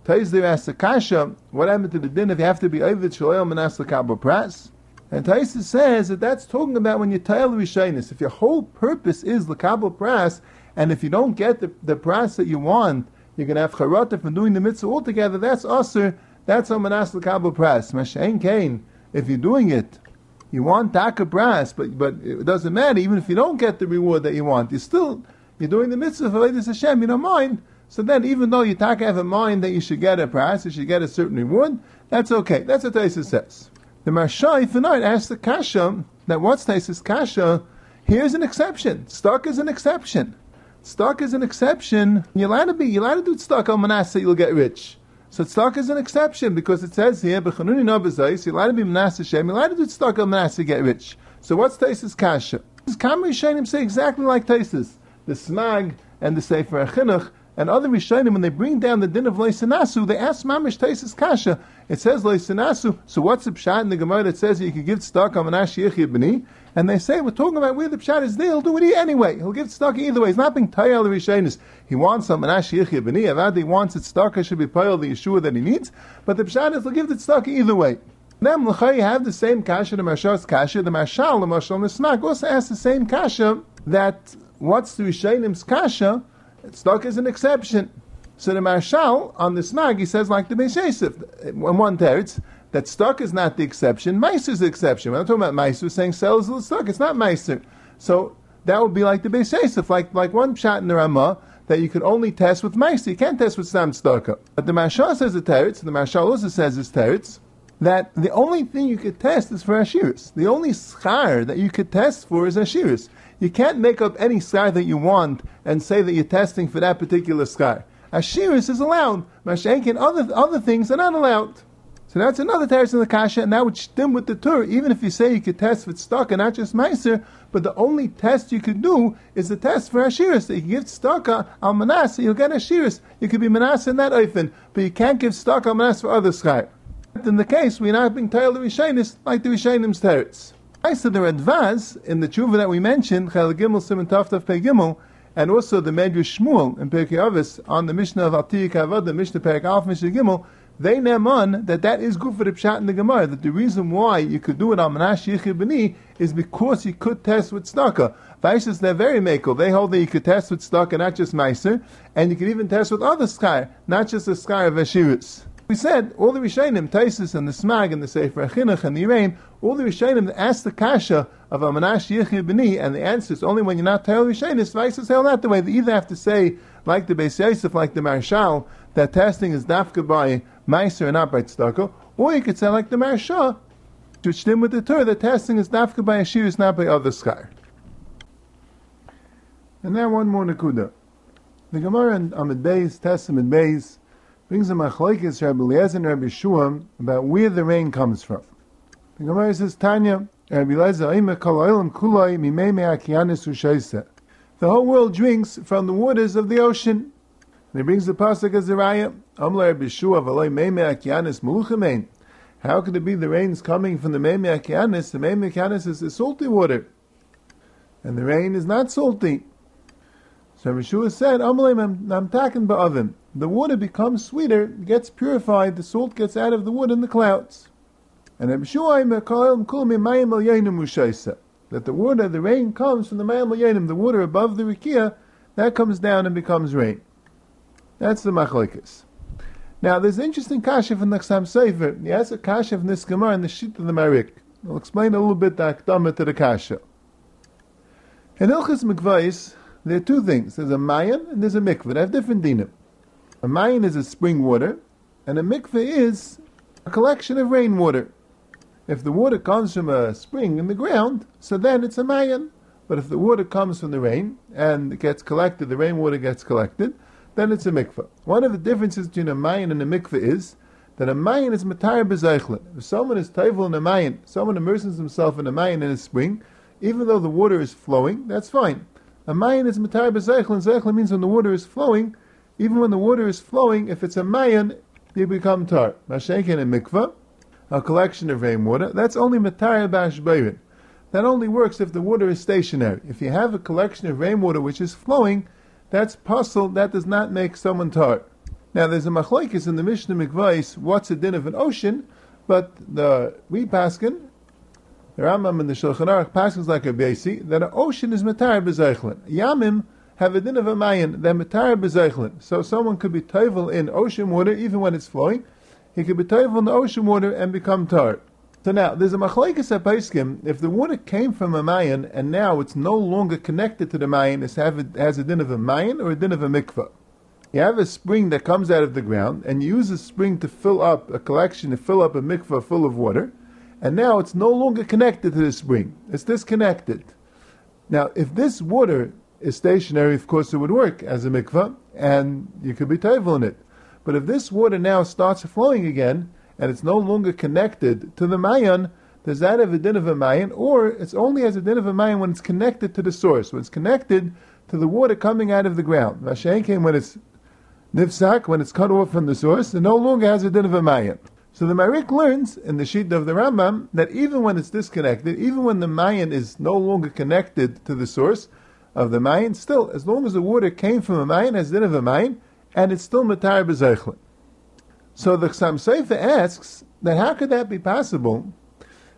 There asks the Kasha, what happened to the din if you have to be Ovid Shalom Manas Lakabah Pras? And Taisa says that that's talking about when you tile Rishainis. If your whole purpose is Lakabah Pras, and if you don't get the, the pras that you want, you're going to have charata from doing the mitzvah altogether, that's usher that's a manas l'kabel pras. Mashain kain. If you're doing it, you want taka pras, but but it doesn't matter. Even if you don't get the reward that you want, you still you're doing the mitzvah for Ladies Hashem. You don't mind. So then, even though you taka have a mind that you should get a pras, you should get a certain reward, that's okay. That's what Taisa says. The Marshai tonight asked the Kasha that what's Taisa's Kasha? Here's an exception. Stock is an exception. Stock is an exception. You're allowed to be, you're allowed to do stock on Manasseh, you'll get rich. So tzedakah is an exception because it says here, "B'chanuni no b'zayis." You're allowed to be Manasseh Shem. You're allowed to do tzedakah Manasseh get rich. So what's Taisus kasha? Kamri Shainim say exactly like Taisus. The Smag and the Sefer Achinuch and other Rishonim, when they bring down the din of Leisanasu, they ask Mamish Taisus Kasha. It says Leisanasu, so what's the pshat in the Gemara that says you can give tzedakah on Yechid B'ni? And they say, we're talking about where the pshat is there, he'll do it anyway. He'll give tzedakah either way. He's not being tayal Rishonis. He wants some Yechid B'ni, Avad, he wants it tzedakah should be payal the Yeshua that he needs, but the pshat is he'll give the tzedakah either way. Them l'chay have the same kasha, the Mashal's kasha, the Mashal, the Mashal, the Smak also has the same kasha that what's the Rishonim's kasha, Stock is an exception. So the Marshal on the snag he says like the Beis Yosef, in one teretz, that stock is not the exception, Meiser is the exception. When I'm talking about Meiser, saying sells the stock, it's not Meiser. So that would be like the Beis Yosef, like, like one shot in the Ramah, that you could only test with Meiser, you can't test with Sam Stocker. But the Marshal says the teretz, the Marshal also says this teretz, that the only thing you could test is for Ashiris. The only schar that you could test for is Ashiris. You can't make up any sky that you want and say that you're testing for that particular sky. Ashiris is allowed. Mashenkin, other other things are not allowed. So that's another teretz in the kasha, and that would stem with the Torah. Even if you say you could test with stock and not just meiser, but the only test you could do is the test for ashiris. You can give stock al manas, you'll get ashiris. You could be manas in that oifen, but you can't give stock al manas for other sky. In the case, we're not being told the Rishonis like the Rishonim teretz. I said the Radvaz in the tshuva that we mentioned, Chel Gimel Simon Taftaf Pe Gimel, and also the Medrash Shmuel in Pirkei Avos on the Mishnah of Atiyah Kavad, the Mishnah Perik Alf Mishnah Gimel, they name on that that is good for the pshat in the Gemara. That the reason why you could do it on Manash B'ni is because you could test with tzedakah. Vaishas they're very makel. They hold that you could test with tzedakah, not just meiser, and you could even test with other sky, not just the sky of Ashiris. We said all the Rishonim, Taisus and the Smag and the Sefer Achinuch and the Yiraim, all the Rishonim ask the kasha of a Manash Yichir B'ni, and the answer is only when you're not Tail Rishonim, Vaisas hell not the way. They either have to say, like the Beis Yosef, like the Marshal, that testing is dafka by Meiser and not by Tzedakah, or you could say, like the Marshal, to stem with the Torah, that testing is dafka by Ashir, not by other sky. And now one more Nakuda. The Gemara and Amid Beis, Testament Beis, brings a machlokes Rabbi Eliezer and Rabbi Shuam about where the rain comes from. The Gemara says, Tanya, Rabbi Eliezer, The whole world drinks from the waters of the ocean. And he brings the pasuk as the raya, Rabbi Shua. How could it be the rain's coming from the Meime Akianis? The Meime Akianis is the salty water. And the rain is not salty. So Rishua said, Amalim namtakin ba'avim. The water becomes sweeter, gets purified, the salt gets out of the wood in the clouds. And I'm sure I may call me Mayamalayanum Mushaisa. that the water, the rain comes from the Mayim the water above the Rikia, that comes down and becomes rain. That's the machlekes. Now, there's an interesting kasha from the Chassam Sofer. He has a kasha from this Gemara in the sheet of the Marik. I'll explain a little bit the akdama to the kasha. In Ilchis Mikvais, there are two things. There's a mayan and there's a mikveh. They have different dinim. A mayan is a spring water, and a mikveh is a collection of rainwater. If the water comes from a spring in the ground, so then it's a mayan. But if the water comes from the rain and it gets collected, the rainwater gets collected, then it's a mikveh. One of the differences between a mayan and a mikveh is that a mayan is matayr bezeichlin. If someone is tayvul in a mayan, someone immerses himself in a mayan in a spring, even though the water is flowing, that's fine. A mayan is matayr bezeichlin. Zeichlin means when the water is flowing, even when the water is flowing, if it's a mayan, you become tar. Mashenkin and mikveh, a collection of rainwater, that's only matayr bashbeirin. That only works if the water is stationary. If you have a collection of rainwater which is flowing, that's puzzle, that does not make someone tar. Now there's a machlokes in the Mishnah Mikvais, what's the din of an ocean, but the we paskin, the Rambam and the Shulchan Aruch paskins like a basi, that an ocean is matar bezeichlin. Yamim have a din of a mayan, they're matar bezeichlin. So someone could be toivel in ocean water even when it's flowing, he could be toivel in the ocean water and become tar. So now, there's a machlekes at Paiskim, if the water came from a mayan and now it's no longer connected to the mayan, it has a din of a mayan or a din of a mikvah. You have a spring that comes out of the ground and you use a spring to fill up a collection, to fill up a mikvah full of water, and now it's no longer connected to the spring. It's disconnected. Now, if this water is stationary, of course it would work as a mikvah, and you could be table in it. But if this water now starts flowing again, and it's no longer connected to the mayan, does that have a din of a mayan, or it's only as a din of a mayan when it's connected to the source, when it's connected to the water coming out of the ground. Vashain came when it's nifsak, when it's cut off from the source, it no longer has a din of a mayan. So the Marik learns in the sheet of the Rambam that even when it's disconnected, even when the mayan is no longer connected to the source of the mayan, still, as long as the water came from a mayan, has din of a mayan, and it's still matar bezeichlet. So the Chassam Sofer asks that how could that be possible,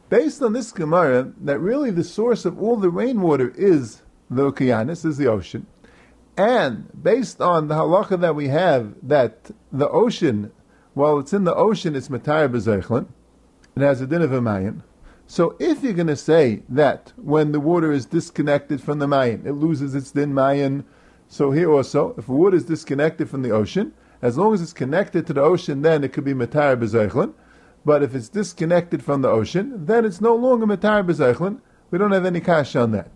based on this Gemara, that really the source of all the rainwater is the okeanis, is the ocean, and based on the halacha that we have that the ocean, while it's in the ocean, it's matar b'zeichlin, it has a din of a mayan. So if you're going to say that when the water is disconnected from the mayan, it loses its din mayan, so here also, if water is disconnected from the ocean, as long as it's connected to the ocean, then it could be Matar B'Zeichlin. But if it's disconnected from the ocean, then it's no longer Matar B'Zeichlin. We don't have any cash on that.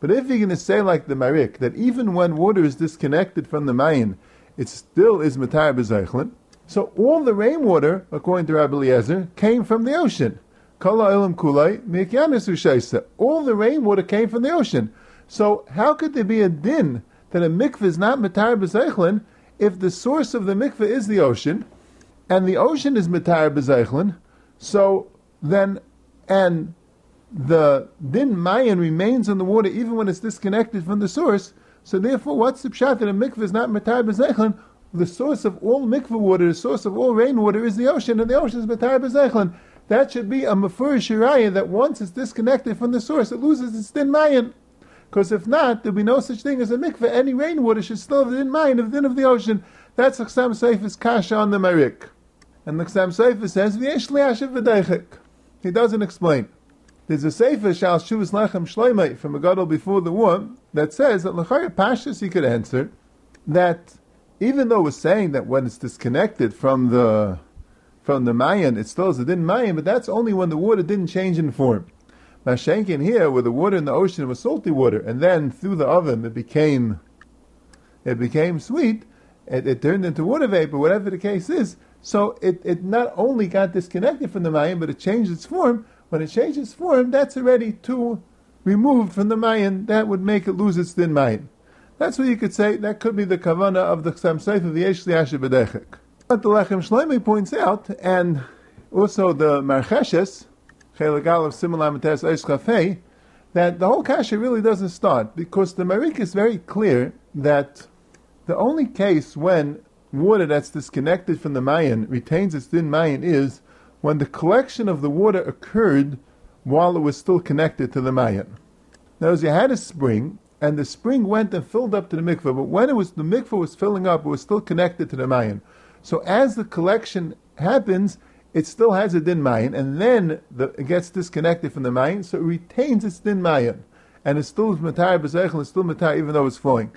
But if you're going to say like the Marik, that even when water is disconnected from the Mayin, it still is Matar B'Zeichlin, so all the rainwater, according to Rabbi Eliezer, came from the ocean. All the rainwater came from the ocean. So how could there be a din that a mikveh is not matar b'zeichlin if the source of the mikveh is the ocean, and the ocean is mitar bezeichlin, so then, and the din mayan remains in the water even when it's disconnected from the source, so therefore, what's the pshat that a mikveh is not mitar bezeichlin? The source of all mikveh water, the source of all rainwater is the ocean, and the ocean is mitar bezeichlin. That should be a mafur shiraya that once it's disconnected from the source, it loses its din mayan. Because if not, there'll be no such thing as a mikveh. Any rainwater should still have in mind of the din of the ocean. That's the Chassam Sofer's kasha on the Marik. And the Chassam Sofer says, V'yesh li'ashiv v'deichik. He doesn't explain. There's a Sefer, Shal Shuvas Lechem Shloimei, from a Gadol before the war, that says that L'chayr Pashas he could answer that even though we're saying that when it's disconnected from the from the Mayan, it still is a din Mayan, but that's only when the water didn't change in form. Mashenkin here, where the water in the ocean was salty water, and then through the oven it became it became sweet, it, it turned into water vapor, whatever the case is. So it, it not only got disconnected from the Mayan, but it changed its form. When it changed its form, that's already too removed from the Mayan. That would make it lose its din Mayan. That's what you could say. That could be the kavana of the Chassam Sofer of the Yesh Liashe But the Lechem Shloimeh points out, and also the Marcheshes, Chelegal of Simulam Cafe, that the whole kasha really doesn't start because the Marik is very clear that the only case when water that's disconnected from the Mayan retains its din Mayan is when the collection of the water occurred while it was still connected to the Mayan. Now, as you had a spring, and the spring went and filled up to the mikveh, but when it was the mikveh was filling up, it was still connected to the Mayan. So as the collection happens, it still has a din mayan, and then the, it gets disconnected from the mayan, so it retains its din mayan, and it still is matar b'zeichel, it's still matar even though it's flowing.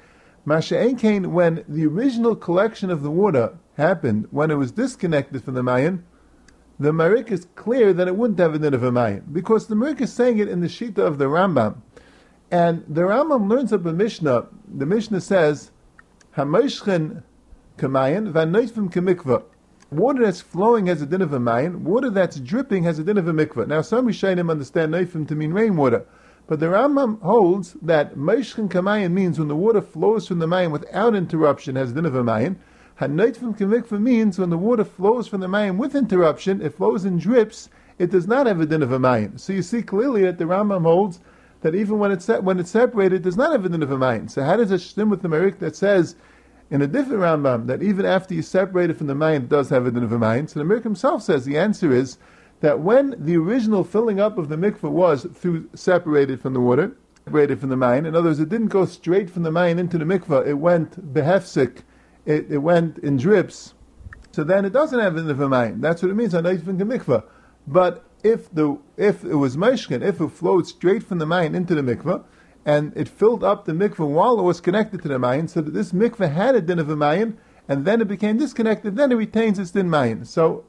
Masha'en Kain, when the original collection of the water happened, when it was disconnected from the mayan, the Marik is clear that it wouldn't have a din of a mayin because the Marik is saying it in the Shita of the Rambam, and the Rambam learns up a Mishnah. The Mishnah says, "Hamoshchen kamayin vanoifim kemikva." Water that's flowing has a din of a mayin. Water that's dripping has a din of a mikvah. Now, some Rishonim understand noifim to mean rainwater. But the Rambam holds that Meishchen Kamayin means when the water flows from the Mayin without interruption has din of a Mayin. Hanoitfim Kamikva means when the water flows from the Mayin with interruption, it flows in drips, it does not have a din of a Mayin. So you see clearly that the Rambam holds that even when it's, when it's separated, it does not have a din of a Mayin. So how does it stem with the Merik that says in a different Rambam that even after you separate it from the Mayin, it does have a din of a Mayin? So the Merik himself says the answer is that when the original filling up of the mikveh was through separated from the water, separated from the mine, in other words, it didn't go straight from the mine into the mikveh, it went behefsik, it, it went in drips, so then it doesn't have in the mine. That's what it means the mikveh. But if the if it was meshkin, if it flowed straight from the mine into the mikveh, and it filled up the mikveh while it was connected to the mine, so that this mikveh had a din of a and then it became disconnected, then it retains its din mine. So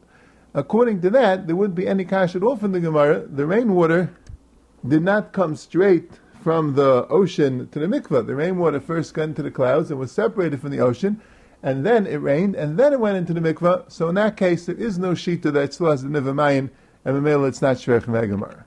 according to that, there wouldn't be any kash at all from the Gemara. The rainwater did not come straight from the ocean to the mikvah. The rainwater first got into the clouds and was separated from the ocean, and then it rained, and then it went into the mikvah. So in that case, there is no shita that still has the nivamayin, and the middle it's not shreich megamar.